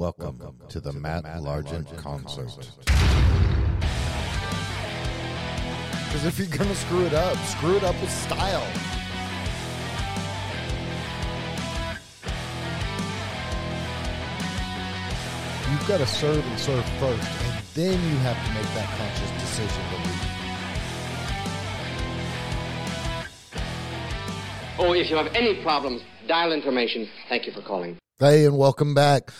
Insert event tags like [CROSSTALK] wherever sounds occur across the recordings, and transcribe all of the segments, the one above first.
Welcome, to the Matt, Largent, concert. Because if you're gonna screw it up, screw it up with style. You've got to serve and serve first, and then you have to make that conscious decision to leave. Oh, if you have any problems, dial information. Thank you for calling. Hey, and welcome back.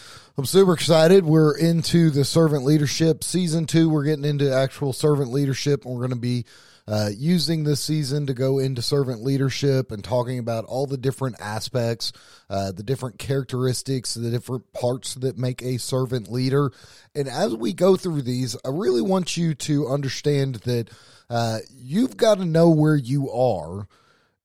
I'm super excited. We're into the servant leadership season two. We're getting into actual servant leadership, and we're going to be uh, using this season to go into servant leadership and talking about all the different aspects, uh, the different characteristics, the different parts that make a servant leader. And as we go through these, I really want you to understand that uh, you've got to know where you are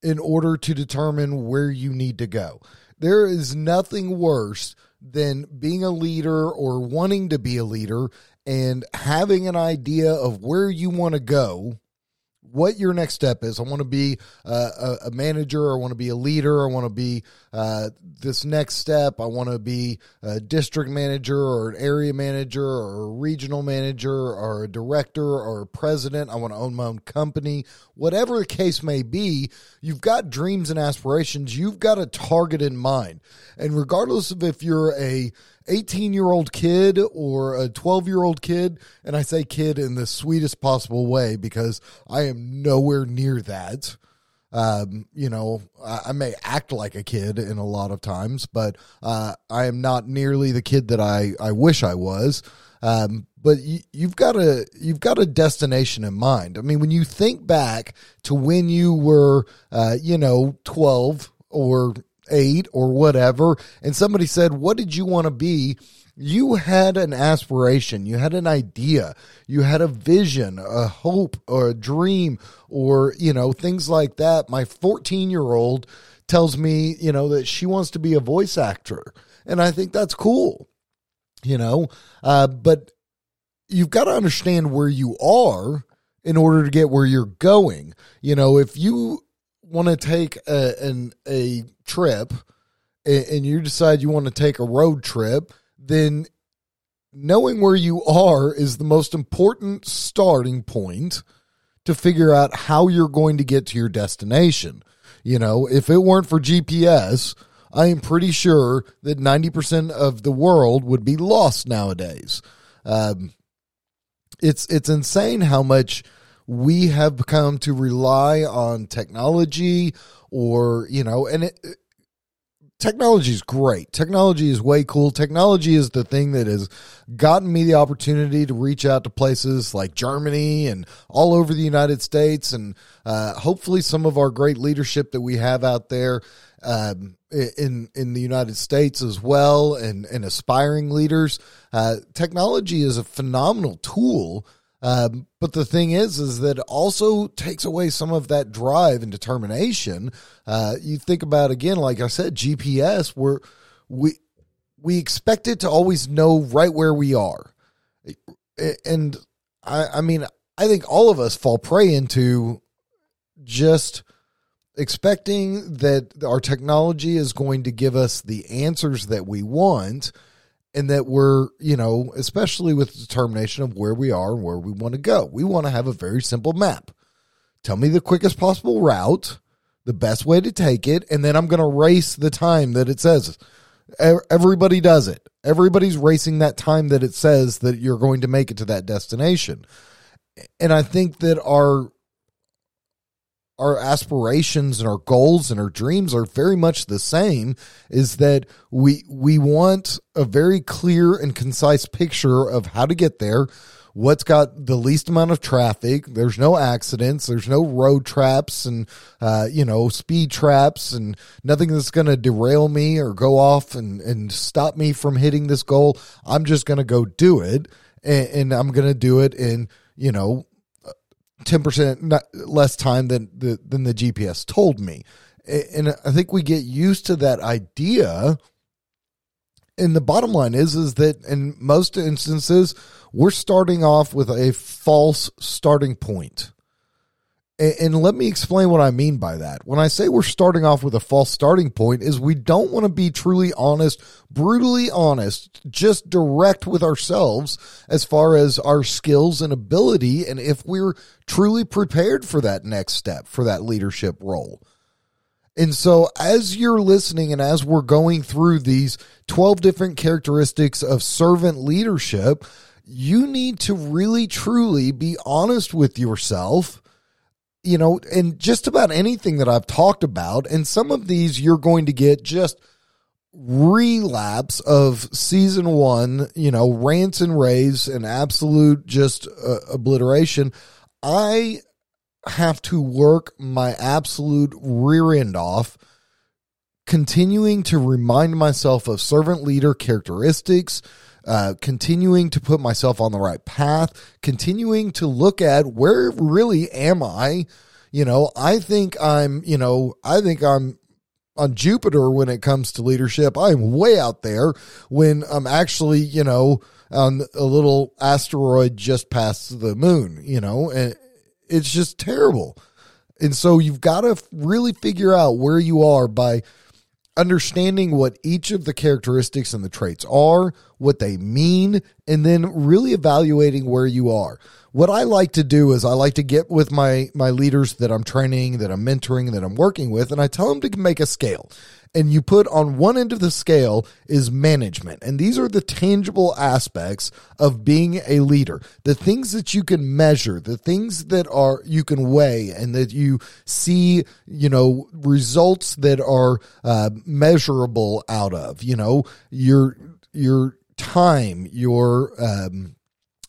in order to determine where you need to go. There is nothing worse than being a leader or wanting to be a leader and having an idea of where you want to go what your next step is. I want to be a, a, manager. I want to be a leader. I want to be uh, this next step. I want to be a district manager or an area manager or a regional manager or a director or a president. I want to own my own company. Whatever the case may be, you've got dreams and aspirations. You've got a target in mind. And regardless of if you're a 18 year old kid or a 12 year old kid. And I say kid in the sweetest possible way because I am nowhere near that. Um, you know, I, I, may act like a kid in a lot of times, but uh, I am not nearly the kid that I, I wish I was. Um, but you, you've got a you've got a destination in mind. I mean, when you think back to when you were, uh, you know, twelve or eight or whatever, and somebody said, What did you want to be? You had an aspiration, you had an idea, you had a vision, a hope, or a dream, or, you know, things like that. My 14 year old tells me, you know, that she wants to be a voice actor. And I think that's cool, you know, uh, but you've got to understand where you are in order to get where you're going. You know, if you want to take a, an, a trip and you decide you want to take a road trip, then knowing where you are is the most important starting point to figure out how you're going to get to your destination. You know, if it weren't for GPS, I am pretty sure that 90% of the world would be lost nowadays. Um, it's it's insane how much we have come to rely on technology or, you know, and it, technology is great. Technology is way cool. Technology is the thing that has gotten me the opportunity to reach out to places like Germany and all over the United States, and uh, hopefully some of our great leadership that we have out there um, in in the United States as well, and and aspiring leaders. Uh, technology is a phenomenal tool um, but the thing is, is that also takes away some of that drive and determination. Uh, you think about again, like I said, GPS, where we we expect it to always know right where we are, and I, I mean, I think all of us fall prey into just expecting that our technology is going to give us the answers that we want and that we're, you know, especially with determination of where we are and where we want to go. We want to have a very simple map. Tell me the quickest possible route, the best way to take it, and then I'm going to race the time that it says. Everybody does it. Everybody's racing that time that it says that you're going to make it to that destination. And I think that our our aspirations and our goals and our dreams are very much the same is that we we want a very clear and concise picture of how to get there what's got the least amount of traffic there's no accidents there's no road traps and uh, you know speed traps and nothing that's going to derail me or go off and, and stop me from hitting this goal. I'm just going to go do it and, and i'm going to do it in you know ten percent less time than the than the GPS told me, and I think we get used to that idea. And the bottom line is is that in most instances we're starting off with a false starting point. And let me explain what I mean by that. When I say we're starting off with a false starting point is we don't want to be truly honest, brutally honest, just direct with ourselves as far as our skills and ability and if we're truly prepared for that next step, for that leadership role. And so, as you're listening and as we're going through these 12 different characteristics of servant leadership, you need to really, truly be honest with yourself, you know, and just about anything that I've talked about. And some of these you're going to get just relapse of season one, you know, rants and raves and absolute just uh, obliteration. I have to work my absolute rear end off continuing to remind myself of servant leader characteristics uh, continuing to put myself on the right path continuing to look at where really am i you know i think i'm you know i think i'm on Jupiter when it comes to leadership. I'm way out there when I'm actually, you know, on a little asteroid just past the moon, you know, and it's just terrible. And so you've got to really figure out where you are by understanding what each of the characteristics and the traits are, what they mean, and then really evaluating where you are. What I like to do is I like to get with my my leaders that I'm training, that I'm mentoring, that I'm working with, and I tell them to make a scale. And you put on one end of the scale is management. And these are the tangible aspects of being a leader. The things that you can measure, the things that are you can weigh and that you see, you know, results that are uh, measurable out of, you know, your your time, your um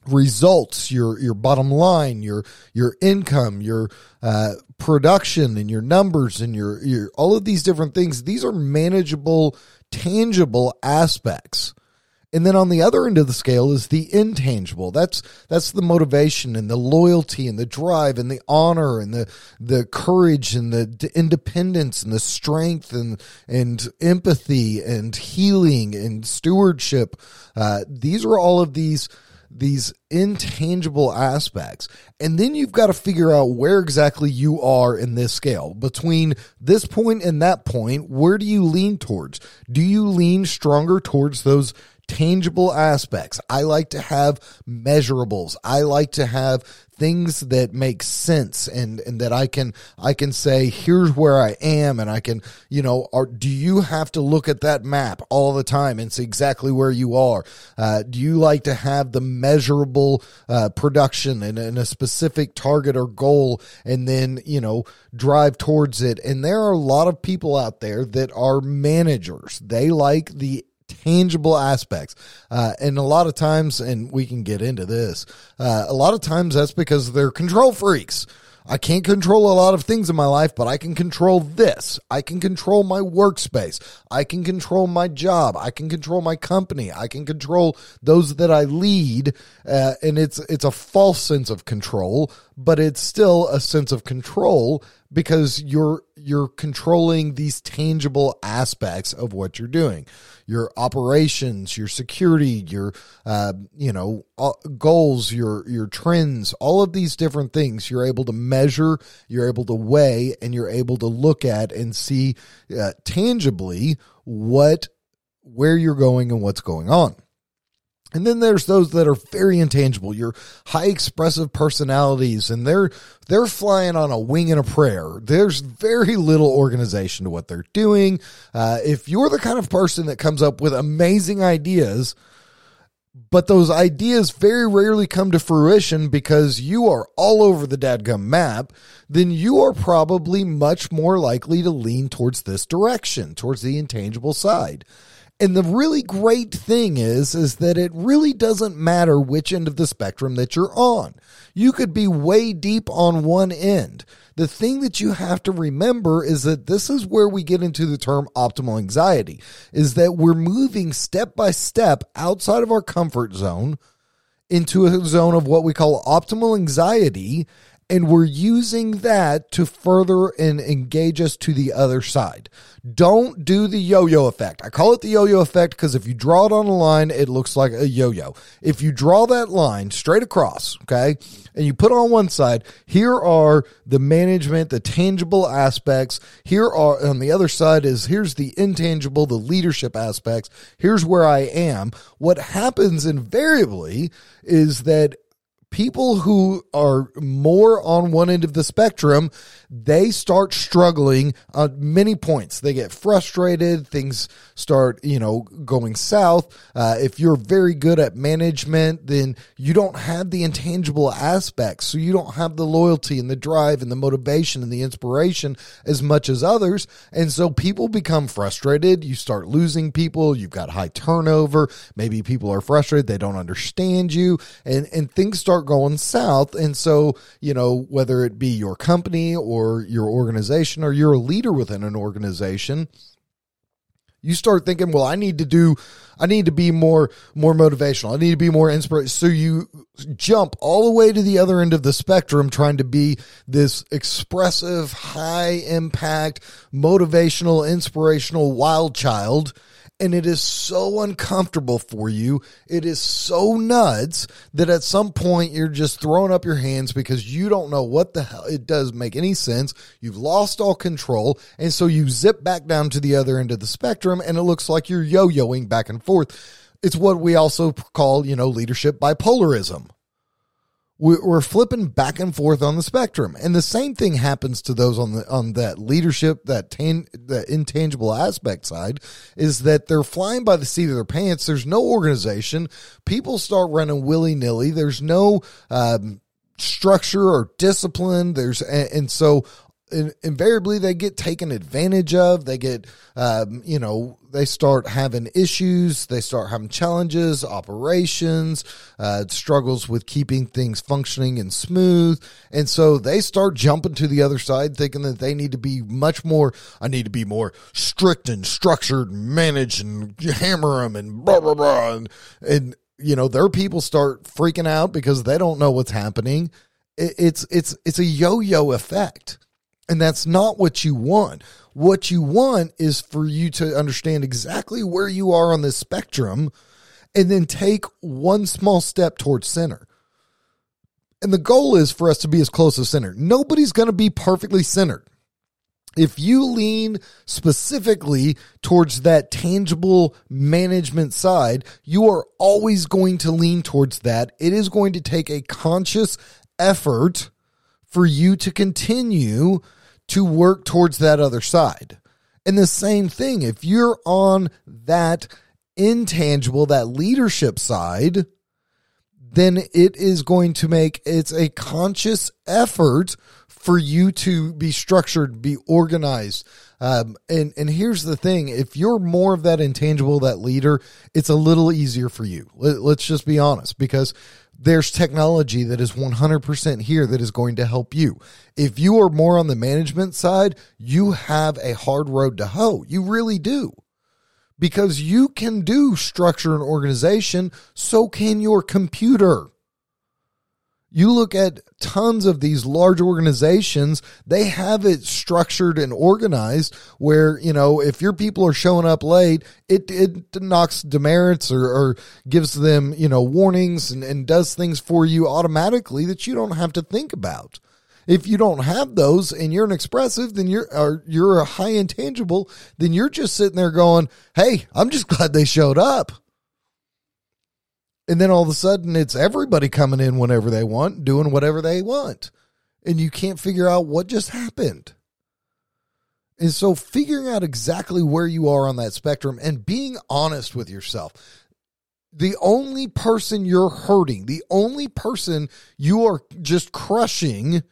results your your bottom line your your income your uh, production and your numbers and your your all of these different things these are manageable tangible aspects. And then on the other end of the scale is the intangible. That's that's the motivation and the loyalty and the drive and the honor and the the courage and the independence and the strength and and empathy and healing and stewardship. Uh, these are all of these these intangible aspects. And then you've got to figure out where exactly you are in this scale. Between this point and that point, where do you lean towards? Do you lean stronger towards those tangible aspects? I like to have measurables. I like to have things that make sense and, and that I can I can say here's where I am and I can you know or do you have to look at that map all the time and see exactly where you are uh, do you like to have the measurable uh, production and, and a specific target or goal and then you know drive towards it and there are a lot of people out there that are managers they like the tangible aspects. Uh, and a lot of times, and we can get into this, uh, a lot of times that's because they're control freaks. I can't control a lot of things in my life, but I can control this. I can control my workspace. I can control my job. I can control my company. I can control those that I lead. Uh, and it's, it's a false sense of control, but it's still a sense of control because you're, you're controlling these tangible aspects of what you're doing your operations, your security, your uh, you know goals, your your trends, all of these different things. You're able to measure, you're able to weigh, and you're able to look at and see uh, tangibly what where you're going and what's going on. And then there's those that are very intangible, your high expressive personalities, and they're they're flying on a wing and a prayer. There's very little organization to what they're doing. Uh, if you're the kind of person that comes up with amazing ideas, but those ideas very rarely come to fruition because you are all over the dadgum map, then you are probably much more likely to lean towards this direction, towards the intangible side. And the really great thing is, is that it really doesn't matter which end of the spectrum that you're on. You could be way deep on one end. The thing that you have to remember is that this is where we get into the term optimal anxiety, is that we're moving step by step outside of our comfort zone into a zone of what we call optimal anxiety. And we're using that to further and engage us to the other side. Don't do the yo-yo effect. I call it the yo-yo effect because if you draw it on a line, it looks like a yo-yo. If you draw that line straight across, okay, and you put on one side, here are the management, the tangible aspects. Here are on the other side is here's the intangible, the leadership aspects. Here's where I am. What happens invariably is that people who are more on one end of the spectrum, they start struggling on many points. They get frustrated. Things start, you know, going south. Uh, if you're very good at management, then you don't have the intangible aspects. So you don't have the loyalty and the drive and the motivation and the inspiration as much as others. And so people become frustrated. You start losing people. You've got high turnover. Maybe people are frustrated. They don't understand you and, and things start going south. And so, you know, whether it be your company or your organization or you're a leader within an organization, you start thinking, well, I need to do, I need to be more, more motivational. I need to be more inspirational. So you jump all the way to the other end of the spectrum, trying to be this expressive, high impact, motivational, inspirational wild child and it is so uncomfortable for you. It is so nuts that at some point you're just throwing up your hands because you don't know what the hell it does make any sense. You've lost all control. And so you zip back down to the other end of the spectrum and it looks like you're yo yoing back and forth. It's what we also call, you know, leadership bipolarism we're flipping back and forth on the spectrum. And the same thing happens to those on the on that leadership that tan, that intangible aspect side is that they're flying by the seat of their pants. There's no organization. People start running willy-nilly. There's no um, structure or discipline. There's and, and so invariably they get taken advantage of. They get um, you know they start having issues. They start having challenges operations uh, struggles with keeping things functioning and smooth. And so they start jumping to the other side thinking that they need to be much more i need to be more strict and structured and manage and hammer them and blah blah blah. And, and you know their people start freaking out because they don't know what's happening. It's it's it's a yo-yo effect and that's not what you want. What you want is for you to understand exactly where you are on this spectrum and then take one small step towards center. And the goal is for us to be as close as center. Nobody's going to be perfectly centered. If you lean specifically towards that tangible management side, you are always going to lean towards that. It is going to take a conscious effort for you to continue to work towards that other side. And the same thing, if you're on that intangible, that leadership side, then it is going to make it's a conscious effort for you to be structured, be organized. Um, and and here's the thing: if you're more of that intangible, that leader, it's a little easier for you. Let, let's just be honest, because there's technology that is 100% here that is going to help you. If you are more on the management side, you have a hard road to hoe. You really do. Because you can do structure and organization, so can your computer. You look at tons of these large organizations, they have it structured and organized where, you know, if your people are showing up late, it, it knocks demerits or, or gives them, you know, warnings and, and does things for you automatically that you don't have to think about. If you don't have those and you're an expressive, then you're or you're a high intangible, then you're just sitting there going, Hey, I'm just [LAUGHS] glad they showed up. And then all of a sudden, it's everybody coming in whenever they want, doing whatever they want. And you can't figure out what just happened. And so, figuring out exactly where you are on that spectrum and being honest with yourself. The only person you're hurting, the only person you are just crushing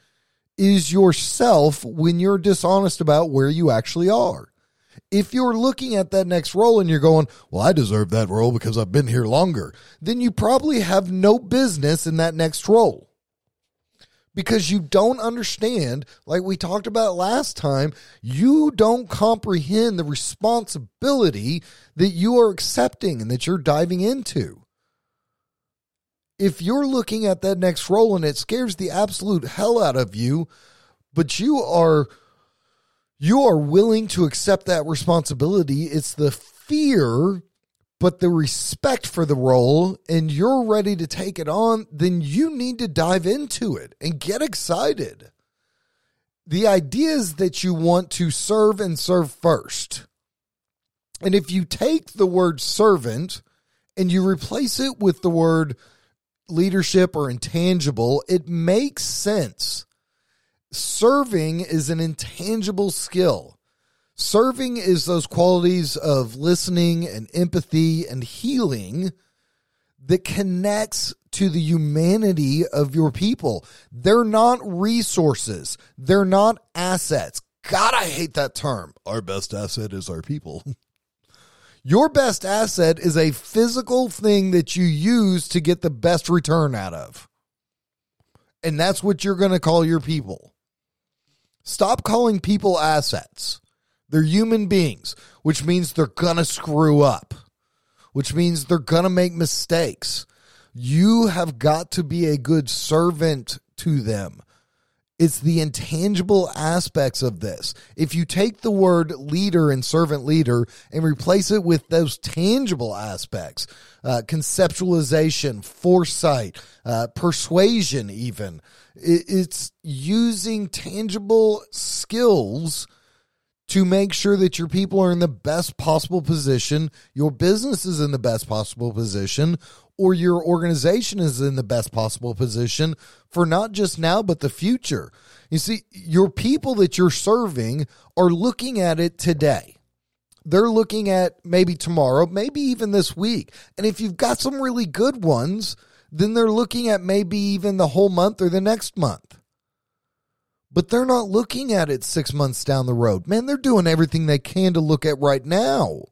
is yourself when you're dishonest about where you actually are if you're looking at that next role and you're going, well, I deserve that role because I've been here longer, then you probably have no business in that next role because you don't understand, like we talked about last time, you don't comprehend the responsibility that you are accepting and that you're diving into. If you're looking at that next role and it scares the absolute hell out of you, but you are you are willing to accept that responsibility, it's the fear but the respect for the role and you're ready to take it on, then you need to dive into it and get excited. The idea is that you want to serve and serve first. And if you take the word servant and you replace it with the word leadership are intangible, it makes sense. Serving is an intangible skill. Serving is those qualities of listening and empathy and healing that connects to the humanity of your people. They're not resources. They're not assets. God, I hate that term. Our best asset is our people. [LAUGHS] Your best asset is a physical thing that you use to get the best return out of. And that's what you're going to call your people. Stop calling people assets. They're human beings, which means they're going to screw up, which means they're going to make mistakes. You have got to be a good servant to them. It's the intangible aspects of this. If you take the word leader and servant leader and replace it with those tangible aspects, uh, conceptualization, foresight, uh, persuasion, even, it's using tangible skills to make sure that your people are in the best possible position, your business is in the best possible position, or your organization is in the best possible position for not just now, but the future. You see, your people that you're serving are looking at it today. They're looking at maybe tomorrow, maybe even this week. And if you've got some really good ones, then they're looking at maybe even the whole month or the next month. But they're not looking at it six months down the road. Man, they're doing everything they can to look at right now.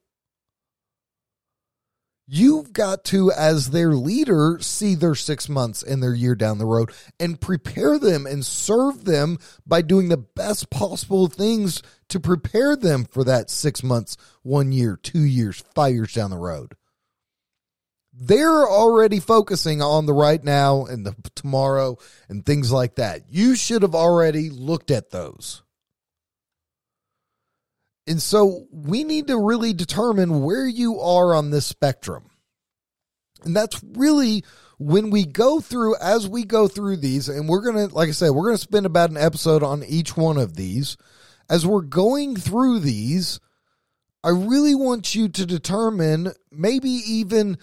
You've got to, as their leader, see their six months and their year down the road and prepare them and serve them by doing the best possible things to prepare them for that six months, one year, two years, five years down the road. They're already focusing on the right now and the tomorrow and things like that. You should have already looked at those. And so we need to really determine where you are on this spectrum. And that's really when we go through, as we go through these, and we're going to, like I said, we're going to spend about an episode on each one of these. As we're going through these, I really want you to determine, maybe even,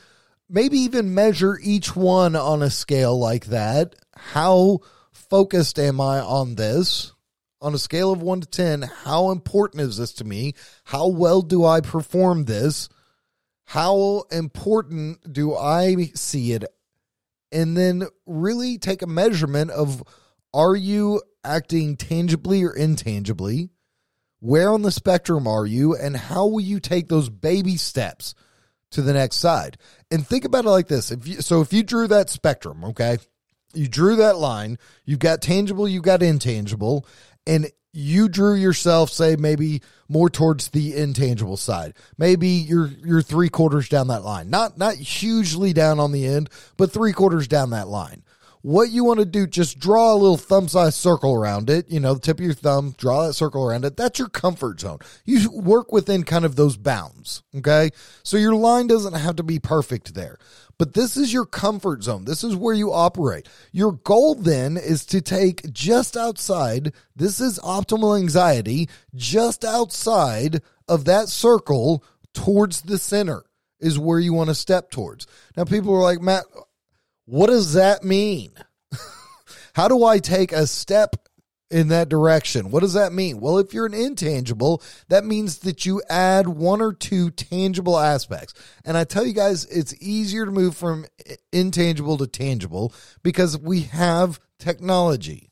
maybe even measure each one on a scale like that. How focused am I on this? on a scale of 1 to 10, how important is this to me? How well do I perform this? How important do I see it? And then really take a measurement of are you acting tangibly or intangibly? Where on the spectrum are you? And how will you take those baby steps to the next side? And think about it like this. If you, so if you drew that spectrum, okay, you drew that line, you've got tangible, you've got intangible, and you drew yourself say maybe more towards the intangible side. Maybe you're you're three quarters down that line. Not not hugely down on the end but three quarters down that line what you want to do just draw a little thumb size circle around it you know the tip of your thumb draw that circle around it that's your comfort zone you work within kind of those bounds okay so your line doesn't have to be perfect there but this is your comfort zone. This is where you operate. Your goal then is to take just outside, this is optimal anxiety, just outside of that circle towards the center is where you want to step towards. Now, people are like, Matt, what does that mean? [LAUGHS] How do I take a step in that direction. What does that mean? Well, if you're an intangible, that means that you add one or two tangible aspects. And I tell you guys, it's easier to move from intangible to tangible because we have technology.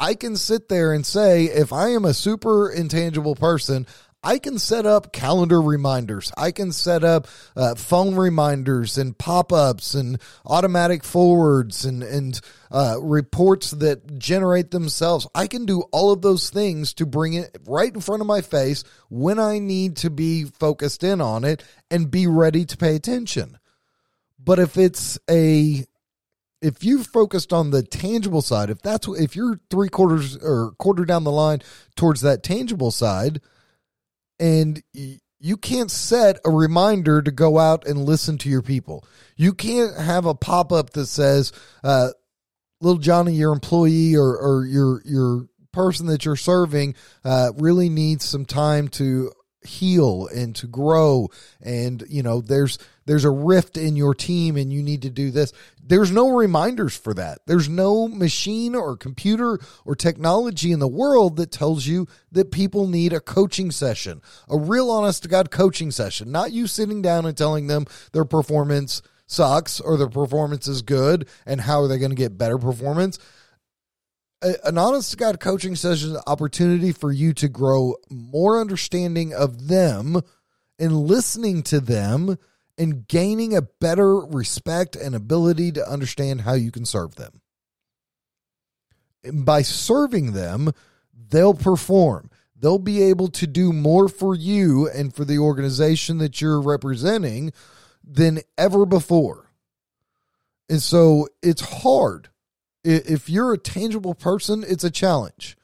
I can sit there and say, if I am a super intangible person, I can set up calendar reminders. I can set up uh, phone reminders and pop ups and automatic forwards and, and uh, reports that generate themselves. I can do all of those things to bring it right in front of my face when I need to be focused in on it and be ready to pay attention. But if it's a if you focused on the tangible side, if that's if you're three quarters or quarter down the line towards that tangible side, and you can't set a reminder to go out and listen to your people. You can't have a pop up that says, uh, "Little Johnny, your employee or or your your person that you're serving uh, really needs some time to heal and to grow. And you know there's there's a rift in your team and you need to do this. There's no reminders for that. There's no machine or computer or technology in the world that tells you that people need a coaching session a real honest to god coaching session not you sitting down and telling them their performance sucks or their performance is good and how are they going to get better performance an honest to God coaching session is an opportunity for you to grow more understanding of them and listening to them and gaining a better respect and ability to understand how you can serve them. And by serving them, they'll perform. They'll be able to do more for you and for the organization that you're representing than ever before. And so it's hard if you're a tangible person, it's a challenge.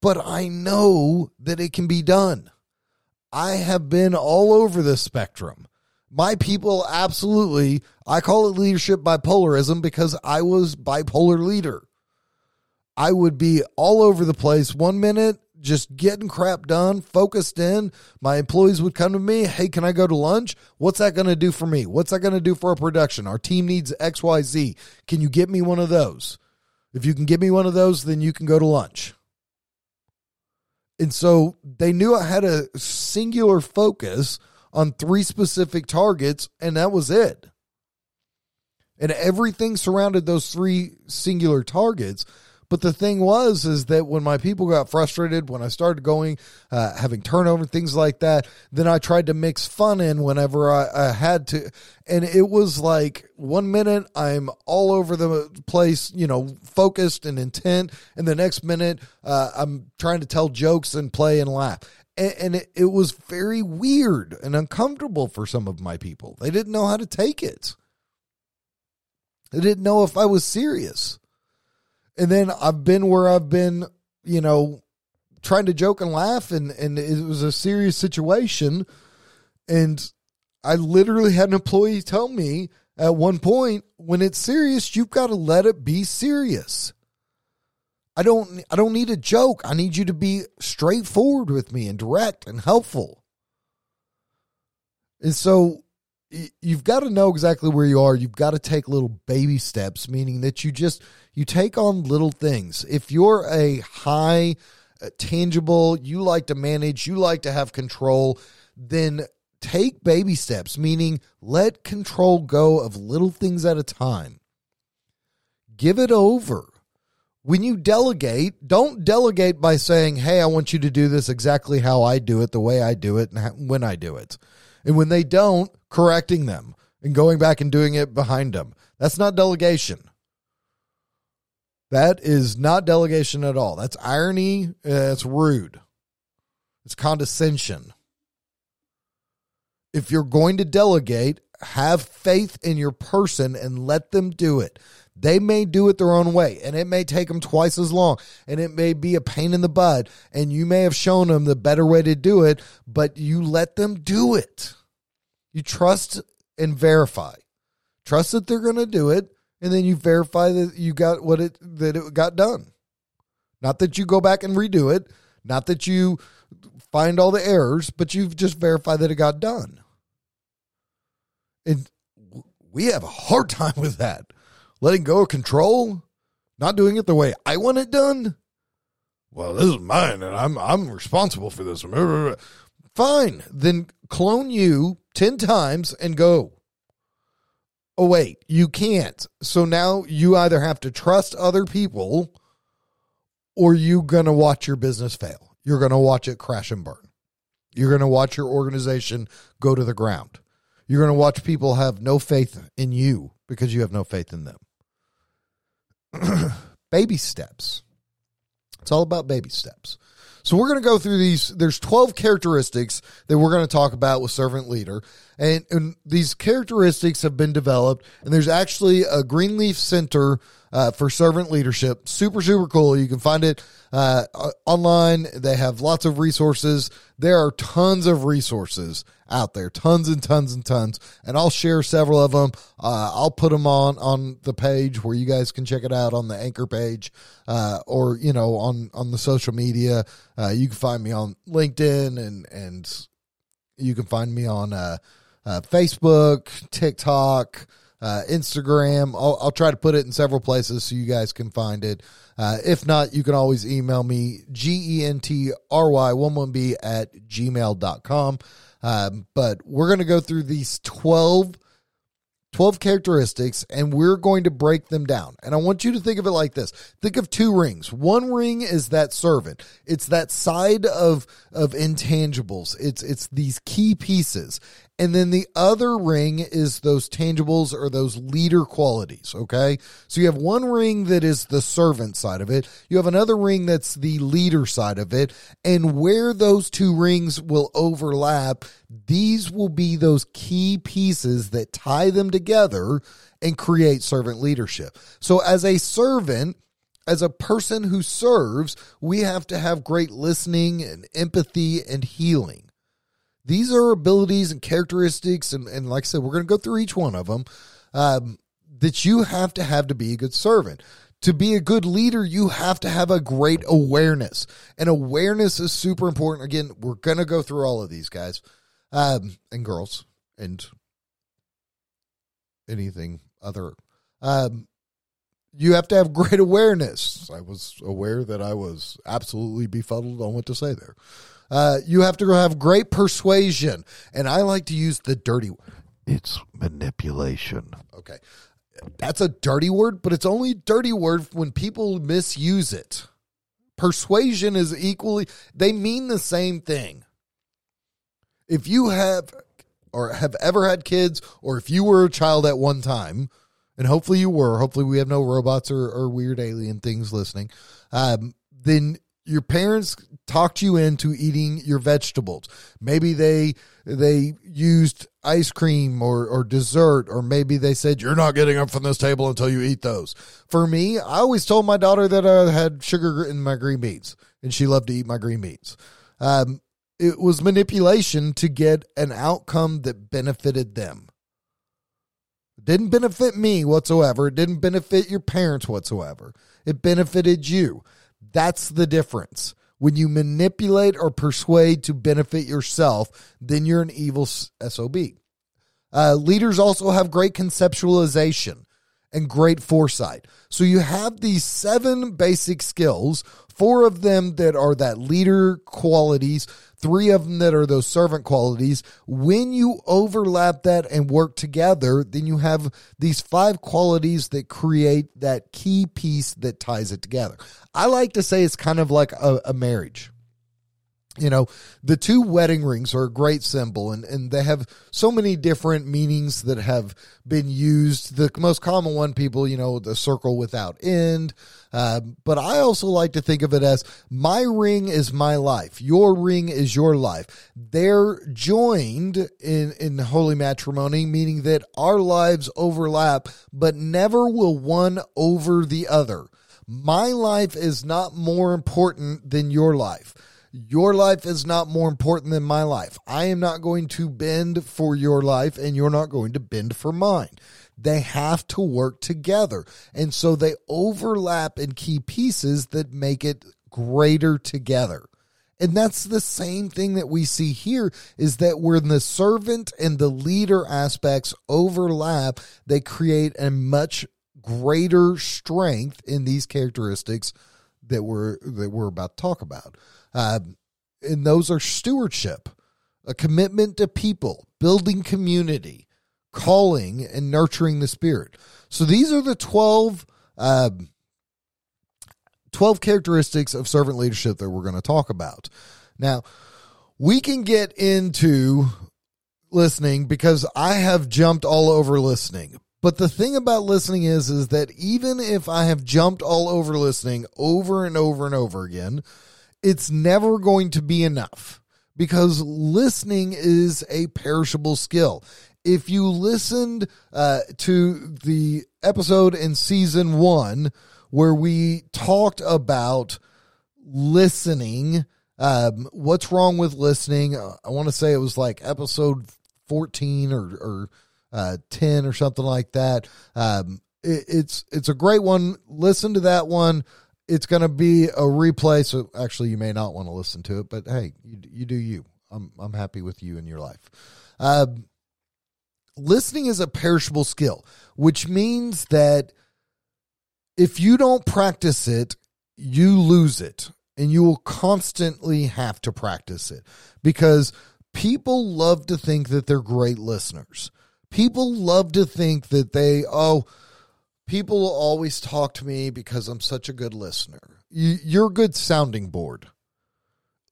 But I know that it can be done. I have been all over the spectrum. My people absolutely, I call it leadership bipolarism because I was bipolar leader. I would be all over the place one minute just getting crap done, focused in. My employees would come to me, hey, can I go to lunch? What's that going to do for me? What's that going to do for our production? Our team needs XYZ. Can you get me one of those? If you can give me one of those, then you can go to lunch. And so they knew I had a singular focus on three specific targets, and that was it. And everything surrounded those three singular targets but the thing was, is that when my people got frustrated, when I started going, uh, having turnover, things like that, then I tried to mix fun in whenever I, I had to. And it was like one minute I'm all over the place, you know, focused and intent. And the next minute uh, I'm trying to tell jokes and play and laugh and, it, it, was very weird and uncomfortable for some of my people. They didn't know how to take it. They didn't know if I was serious. And then I've been where I've been, you know, trying to joke and laugh, and, and it was a serious situation. And I literally had an employee tell me at one point, when it's serious, you've got to let it be serious. I don't I don't need a joke. I need you to be straightforward with me and direct and helpful. And so you've got to know exactly where you are. You've got to take little baby steps, meaning that you just you take on little things. If you're a high uh, tangible, you like to manage, you like to have control, then take baby steps, meaning let control go of little things at a time. Give it over. When you delegate, don't delegate by saying, Hey, I want you to do this exactly how I do it, the way I do it, and when I do it. And when they don't, correcting them and going back and doing it behind them. That's not delegation. That is not delegation at all. That's irony. Uh, that's rude. It's condescension. If you're going to delegate, have faith in your person and let them do it. They may do it their own way, and it may take them twice as long, and it may be a pain in the butt, and you may have shown them the better way to do it, but you let them do it. You trust and verify. Trust that they're going to do it, and then you verify that you got what it that it got done. Not that you go back and redo it, not that you find all the errors, but you've just verified that it got done. And we have a hard [LAUGHS] time with that. Letting go of control, not doing it the way I want it done. Well, this is mine and I'm I'm responsible for this. Fine. Then clone you 10 times and go. Oh, wait, you can't. So now you either have to trust other people or you're to watch your business fail. You're to watch it crash and burn. You're to watch your organization go to the ground. You're to watch people have no faith in you because you have no faith in them. [CLEARS THROAT] baby steps. It's all about baby steps. So we're going to go through these. There's 12 characteristics that we're going to talk about with servant leader. And, and these characteristics have been developed, and there's actually a Greenleaf Center uh, for servant leadership. Super, super cool. You can find it uh, online. They have lots of resources. There are tons of resources out there, tons and tons and tons. And I'll share several of them. Uh, I'll put them on on the page where you guys can check it out on the anchor page, uh, or you know on on the social media. Uh, you can find me on LinkedIn and and you can find me on uh, Facebook, TikTok uh, Instagram. I'll, I'll, try to put it in several places so you guys can find it. Uh, if not, you can always email me, G E N T R Y 1 1 B at gmail.com. Um, but we're going to go through these 12, 12 characteristics and we're going to break them down. And I want you to think of it like this. Think of two rings. One ring is that servant. It's that side of of intangibles. It's it's these key pieces. And then the other ring is those tangibles or those leader qualities. Okay. So you have one ring that is the servant side of it. You have another ring that's the leader side of it. And where those two rings will overlap, these will be those key pieces that tie them together and create servant leadership. So as a servant, as a person who serves, we have to have great listening and empathy and healing. These are abilities and characteristics, and, and like I said, we're going to go through each one of them um, that you have to have to be a good servant. To be a good leader, you have to have a great awareness, and awareness is super important. Again, we're going to go through all of these guys um, and girls and anything other. Um, you have to have great awareness. I was aware that I was absolutely befuddled on what to say there. Uh, you have to have great persuasion. And I like to use the dirty It's manipulation. Okay. That's a dirty word, but it's only dirty word when people misuse it. Persuasion is equally, they mean the same thing. If you have or have ever had kids, or if you were a child at one time, and hopefully you were, hopefully we have no robots or, or weird alien things listening, um, then your parents talked you into eating your vegetables. Maybe they they used ice cream or, or dessert, or maybe they said, You're not getting up from this table until you eat those. For me, I always told my daughter that I had sugar in my green beans, and she loved to eat my green beans. Um, it was manipulation to get an outcome that benefited them. It didn't benefit me whatsoever. It didn't benefit your parents whatsoever. It benefited you. That's the difference. When you manipulate or persuade to benefit yourself, then you're an evil SOB. Uh, leaders also have great conceptualization and great foresight. So you have these seven basic skills, four of them that are that leader qualities, three of them that are those servant qualities. When you overlap that and work together, then you have these five qualities that create that key piece that ties it together. I like to say it's kind of like a, a marriage you know the two wedding rings are a great symbol and, and they have so many different meanings that have been used. The most common one people you know the circle without end. Uh, but i also like to think of it as my ring is my life. Your ring is your life. They're joined in in holy matrimony meaning that our lives overlap but never will one over the other. My life is not more important than your life your life is not more important than my life. I am not going to bend for your life, and you're not going to bend for mine. They have to work together. And so they overlap in key pieces that make it greater together. And that's the same thing that we see here is that when the servant and the leader aspects overlap, they create a much greater strength in these characteristics that we're that we're about to talk about. Uh, and those are stewardship, a commitment to people, building community, calling, and nurturing the spirit. So these are the 12, uh, 12 characteristics of servant leadership that we're going to talk about. Now, we can get into listening because I have jumped all over listening. But the thing about listening is is that even if I have jumped all over listening over and over and over again, it's never going to be enough because listening is a perishable skill. If you listened uh, to the episode in season one where we talked about listening, um, what's wrong with listening? Uh, I want to say it was like episode 14 or, or uh, 10 or something like that. Um, it, it's it's a great one. Listen to that one. It's going to be a replay. So actually, you may not want to listen to it, but hey, you, you do you. I'm I'm happy with you in your life. Um, listening is a perishable skill, which means that if you don't practice it, you lose it, and you will constantly have to practice it because people love to think that they're great listeners. People love to think that they oh people always talk to me because I'm such a good listener. You're a good sounding board.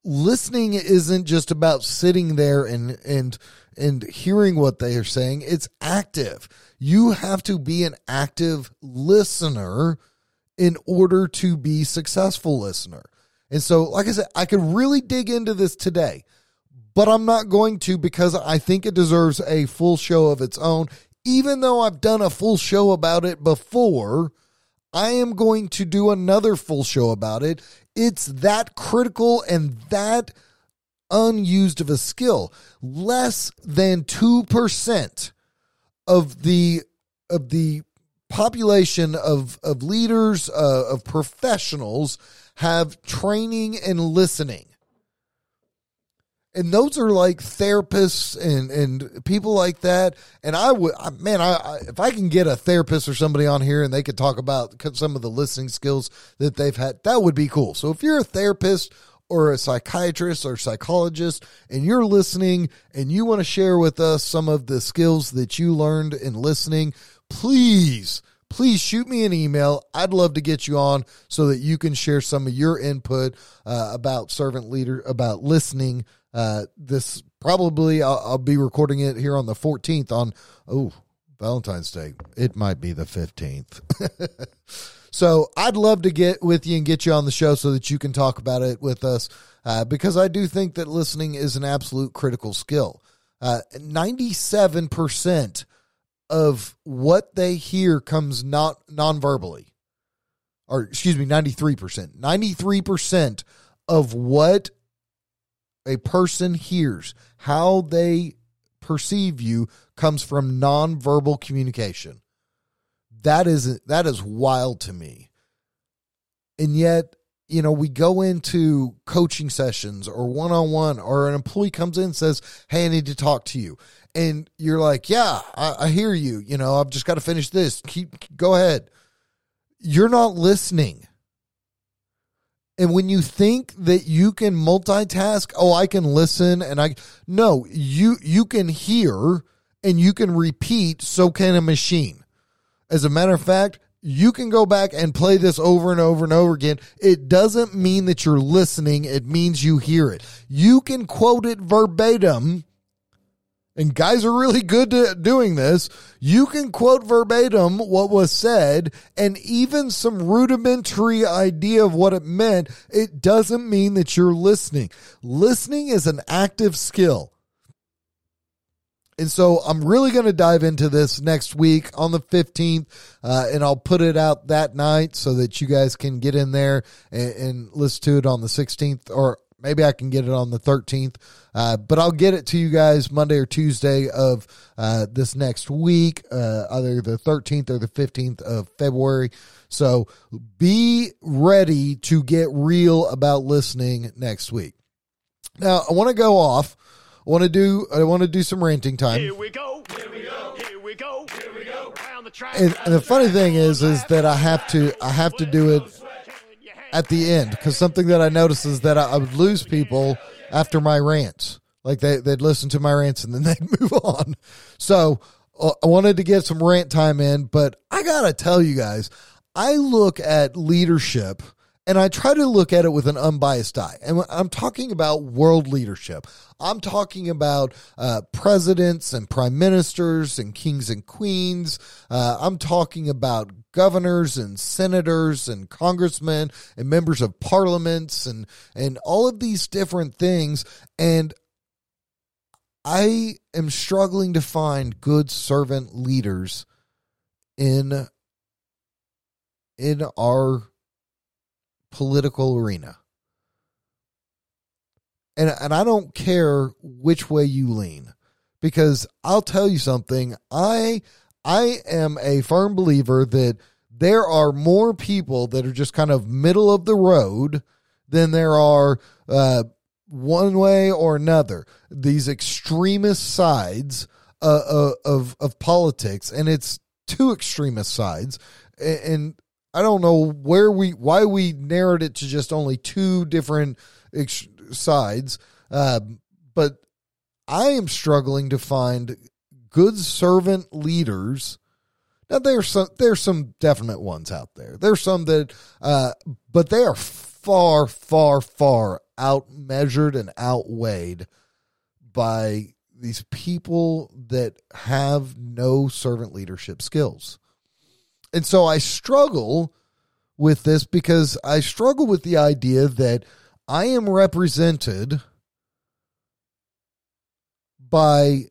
Listening isn't just about sitting there and and and hearing what they are saying. It's active. You have to be an active listener in order to be successful listener. And so, like I said, I could really dig into this today, but I'm not going to because I think it deserves a full show of its own even though I've done a full show about it before, I am going to do another full show about it. It's that critical and that unused of a skill. Less than 2% of the of the population of of leaders uh, of professionals have training and listening and those are like therapists and and people like that. And i would man I, I, if i can get a therapist or somebody on here and they could talk about some of the listening skills that they've had that would be cool. So if you're a therapist or a psychiatrist or psychologist and you're listening and you want to share with us some of the skills that you learned in listening please please shoot me an email. I'd love to get you on so that you can share some of your input uh, about servant leader, about listening uh, this probably I'll, I'll, be recording it here on the 14th on oh Valentine's Day. It might be the 15th. [LAUGHS] so I'd love to get with you and get you on the show so that you can talk about it with us uh, because I do think that listening is an absolute critical skill. Uh, 97% of what they hear comes not non-verbally or excuse me 93% 93% of what a person hears, how they perceive you comes from nonverbal communication. That is that is wild to me. And yet, you know, we go into coaching sessions or one on one, or an employee comes in and says, Hey, I need to talk to you. And you're like, Yeah, I, I hear you. You know, I've just got to finish this. Keep, go ahead. You're not listening. And when you think that you can multitask, oh, I can listen and I no, you you can hear and you can repeat, so can a machine. As a matter of fact, you can go back and play this over and over and over again. It doesn't mean that you're listening, it means you hear it. You can quote it verbatim and guys are really good at doing this, you can quote verbatim what was said and even some rudimentary idea of what it meant. It doesn't mean that you're listening. Listening is an active skill. And so I'm really going to dive into this next week on the 15th, uh, and I'll put it out that night so that you guys can get in there and, and listen to it on the 16th or maybe I can get it on the 13th. Uh, but I'll get it to you guys Monday or Tuesday of uh, this next week, uh, either the 13th or the 15th of February. So be ready to get real about listening next week. Now I want to go off. I want to do. I want to do some ranting time. Here we go. Here we go. Here we go. Here we go. The and, and the funny thing is, is that I have to. I have to do it at the end because something that I noticed is that I, I, would lose people after my rants. Like they, they'd listen to my rants and then [LAUGHS] they'd move on. So uh, I wanted to get some rant time in, but I got to tell you guys, I look at leadership And I try to look at it with an unbiased eye. And I'm talking about world leadership. I'm talking about uh, presidents and prime ministers and kings and queens. Uh, I'm talking about governors and senators and congressmen and members of parliaments and, and all of these different things. And I am struggling to find good servant leaders in in our political arena. And and I don't care which way you lean because I'll tell you something, I I am a firm believer that there are more people that are just kind of middle of the road than there are uh, one way or another. These extremist sides uh, uh, of of politics, and it's two extremist sides, and I don't know where we why we narrowed it to just only two different ex- sides, uh, but I am struggling to find good servant leaders. Now there's some there's some definite ones out there. There's some that, uh, but they are far far far outmeasured and outweighed by these people that have no servant leadership skills. And so I struggle with this because I struggle with the idea that I am represented by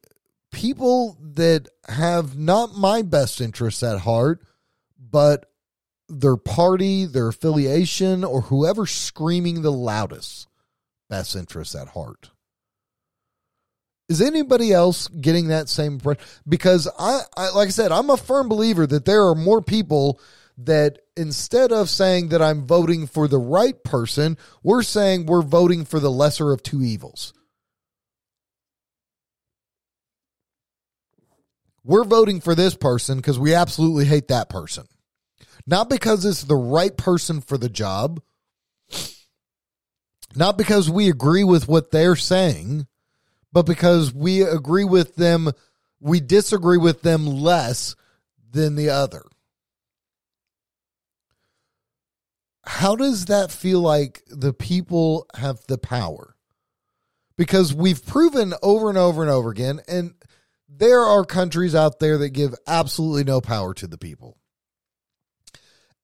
people that have not my best interests at heart, but their party, their affiliation, or whoever screaming the loudest best interests at heart. Is anybody else getting that same impression? Because I, I, like I said, I'm a firm believer that there are more people that instead of saying that I'm voting for the right person, we're saying we're voting for the lesser of two evils. We're voting for this person because we absolutely hate that person. Not because it's the right person for the job, not because we agree with what they're saying but because we agree with them, we disagree with them less than the other. How does that feel like the people have the power? Because we've proven over and over and over again, and there are countries out there that give absolutely no power to the people.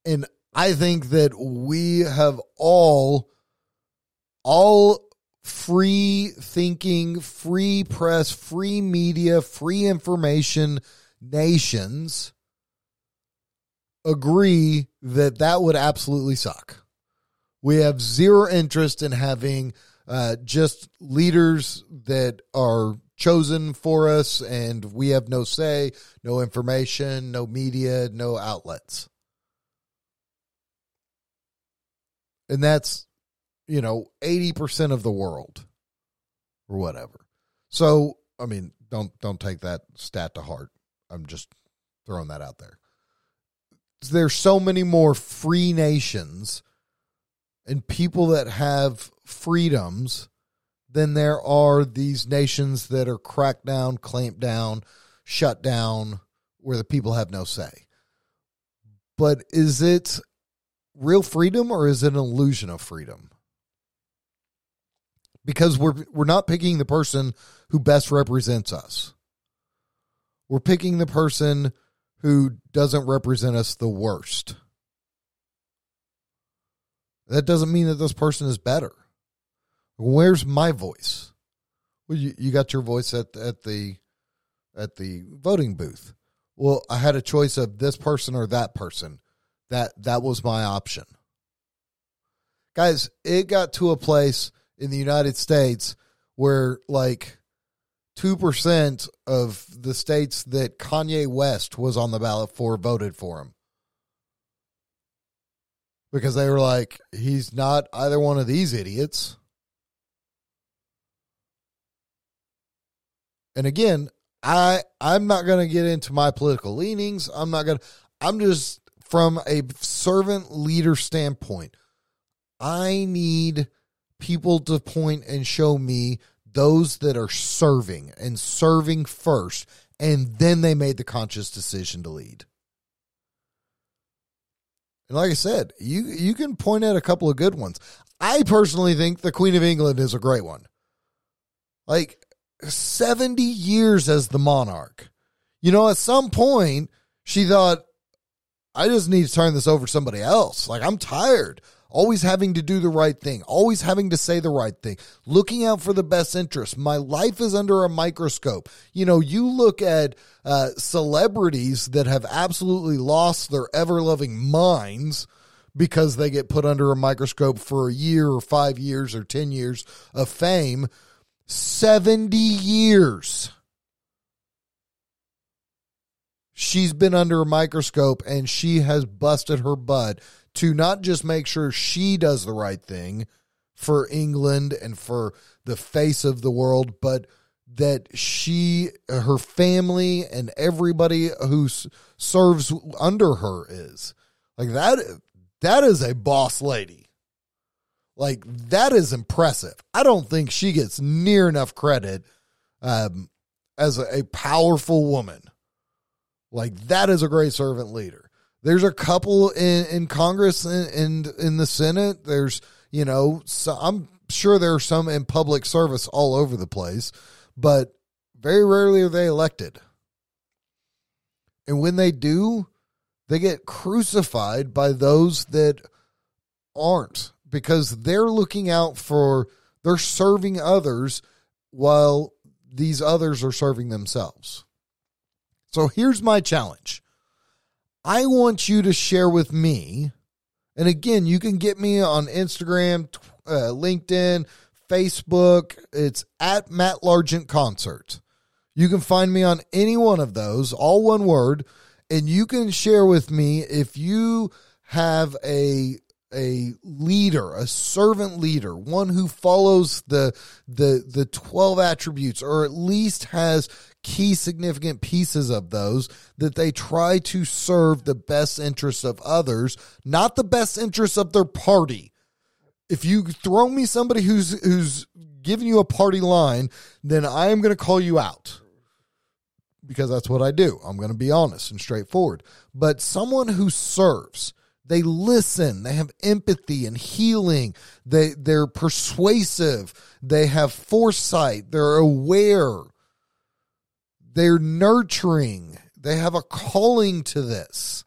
And I think that we have all all free thinking, free press, free media, free information nations agree that that would absolutely suck. We have zero interest in having uh, just leaders that are chosen for us and we have no say, no information, no media, no outlets. And that's you know, 80% of the world or whatever. So, I mean, don't don't take that stat to heart. I'm just throwing that out there. There's so many more free nations and people that have freedoms than there are these nations that are cracked down, clamped down, shut down, where the people have no say. But is it real freedom or is it an illusion of freedom? Because we're we're not picking the person who best represents us. We're picking the person who doesn't represent us the worst. That doesn't mean that this person is better. Where's my voice? Well, you, you got your voice at at the at the voting booth. Well, I had a choice of this person or that person. That that was my option. Guys, it got to a place in the United States where like 2% of the states that Kanye West was on the ballot for voted for him. Because they were like, he's not either one of these idiots. And again, I I'm not going to get into my political leanings. I'm not going to I'm just from a servant leader standpoint. I need people to point and show me those that are serving and serving first, and then they made the conscious decision to lead. And like I said, you you can point at a couple of good ones. I personally think the Queen of England is a great one. Like 70 years as the monarch. You know, at some point, she thought, I just need to turn this over to somebody else. Like, I'm tired. Always having to do the right thing, always having to say the right thing, looking out for the best interest. My life is under a microscope. You know, you look at uh, celebrities that have absolutely lost their ever loving minds because they get put under a microscope for a year or five years or 10 years of fame. 70 years. She's been under a microscope and she has busted her butt to not just make sure she does the right thing for England and for the face of the world, but that she, her family, and everybody who serves under her is like that. That is a boss lady. Like that is impressive. I don't think she gets near enough credit um, as a, a powerful woman. Like that is a great servant leader. There's a couple in, in Congress and in, the Senate. There's you know I'm sure there are some in public service all over the place, but very rarely are they elected. And when they do, they get crucified by those that aren't because they're looking out for they're serving others while these others are serving themselves. So here's my challenge. I want you to share with me, and again, you can get me on Instagram, uh, LinkedIn, Facebook. It's at Matt Largent Concert. You can find me on any one of those, all one word, and you can share with me if you have a a leader, a servant leader, one who follows the the the 12 attributes or at least has key significant pieces of those that they try to serve the best interests of others, not the best interests of their party. If you throw me somebody who's who's giving you a party line, then I am going to call you out because that's what I do. I'm going to be honest and straightforward. But someone who serves, they listen, they have empathy and healing, they they're persuasive, they have foresight, they're aware, they're nurturing, they have a calling to this.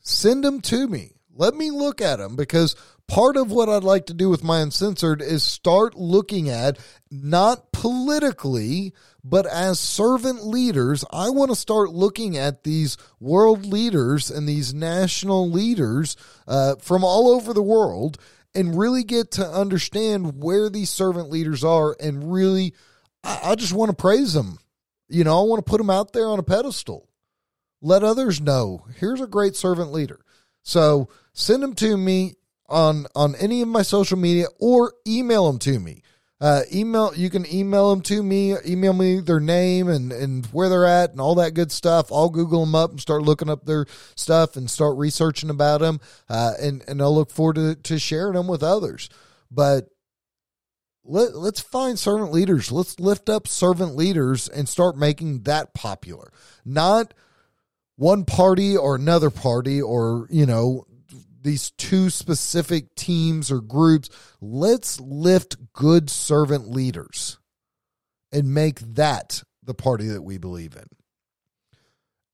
Send them to me. Let me look at them because part of what I'd like to do with my uncensored is start looking at not politically, but as servant leaders, I want to start looking at these world leaders and these national leaders uh, from all over the world and really get to understand where these servant leaders are and really, I, I just want to praise them. You know, I want to put them out there on a pedestal. Let others know here's a great servant leader. So send them to me on on any of my social media or email them to me. Uh, email you can email them to me. Email me their name and and where they're at and all that good stuff. I'll Google them up and start looking up their stuff and start researching about them. Uh, and and I'll look forward to to sharing them with others. But let let's find servant leaders. Let's lift up servant leaders and start making that popular. Not one party or another party or you know these two specific teams or groups let's lift good servant leaders and make that the party that we believe in.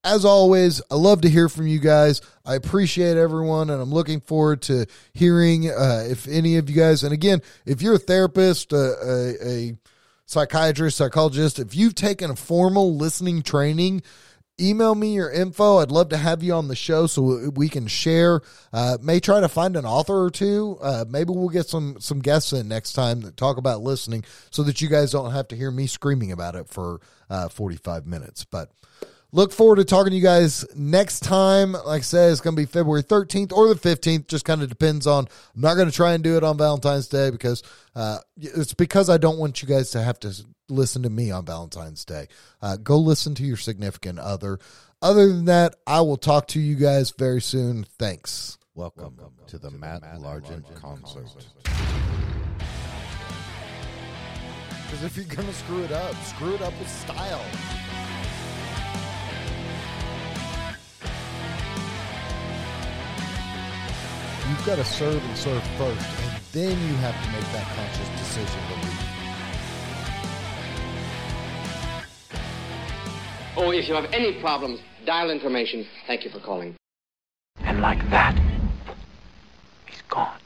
As always i love to hear from you guys. I appreciate everyone and i'm looking forward to hearing uh, if any of you guys and again if you're a therapist uh, a, a psychiatrist psychologist if you've taken a formal listening training email me your info. I'd love to have you on the show so we can share. Uh, may try to find an author or two. Uh, maybe we'll get some some guests in next time that talk about listening, so that you guys don't have to hear me screaming about it for uh, forty five minutes. But look forward to talking to you guys next time. Like I said, it's going to be February 13th or the 15th. Just kind of depends on. I'm not going to try and do it on Valentine's Day because uh, it's because I don't want you guys to have to listen to me on Valentine's Day. Uh, go listen to your significant other. Other than that, I will talk to you guys very soon. Thanks. Welcome, to the Matt, Largent, concert. Because if you're going to screw it up, screw it up with style. You've got to serve and serve first, and then you have to make that conscious decision leave. Oh, if you have any problems, dial information. Thank you for calling. And like that, he's gone.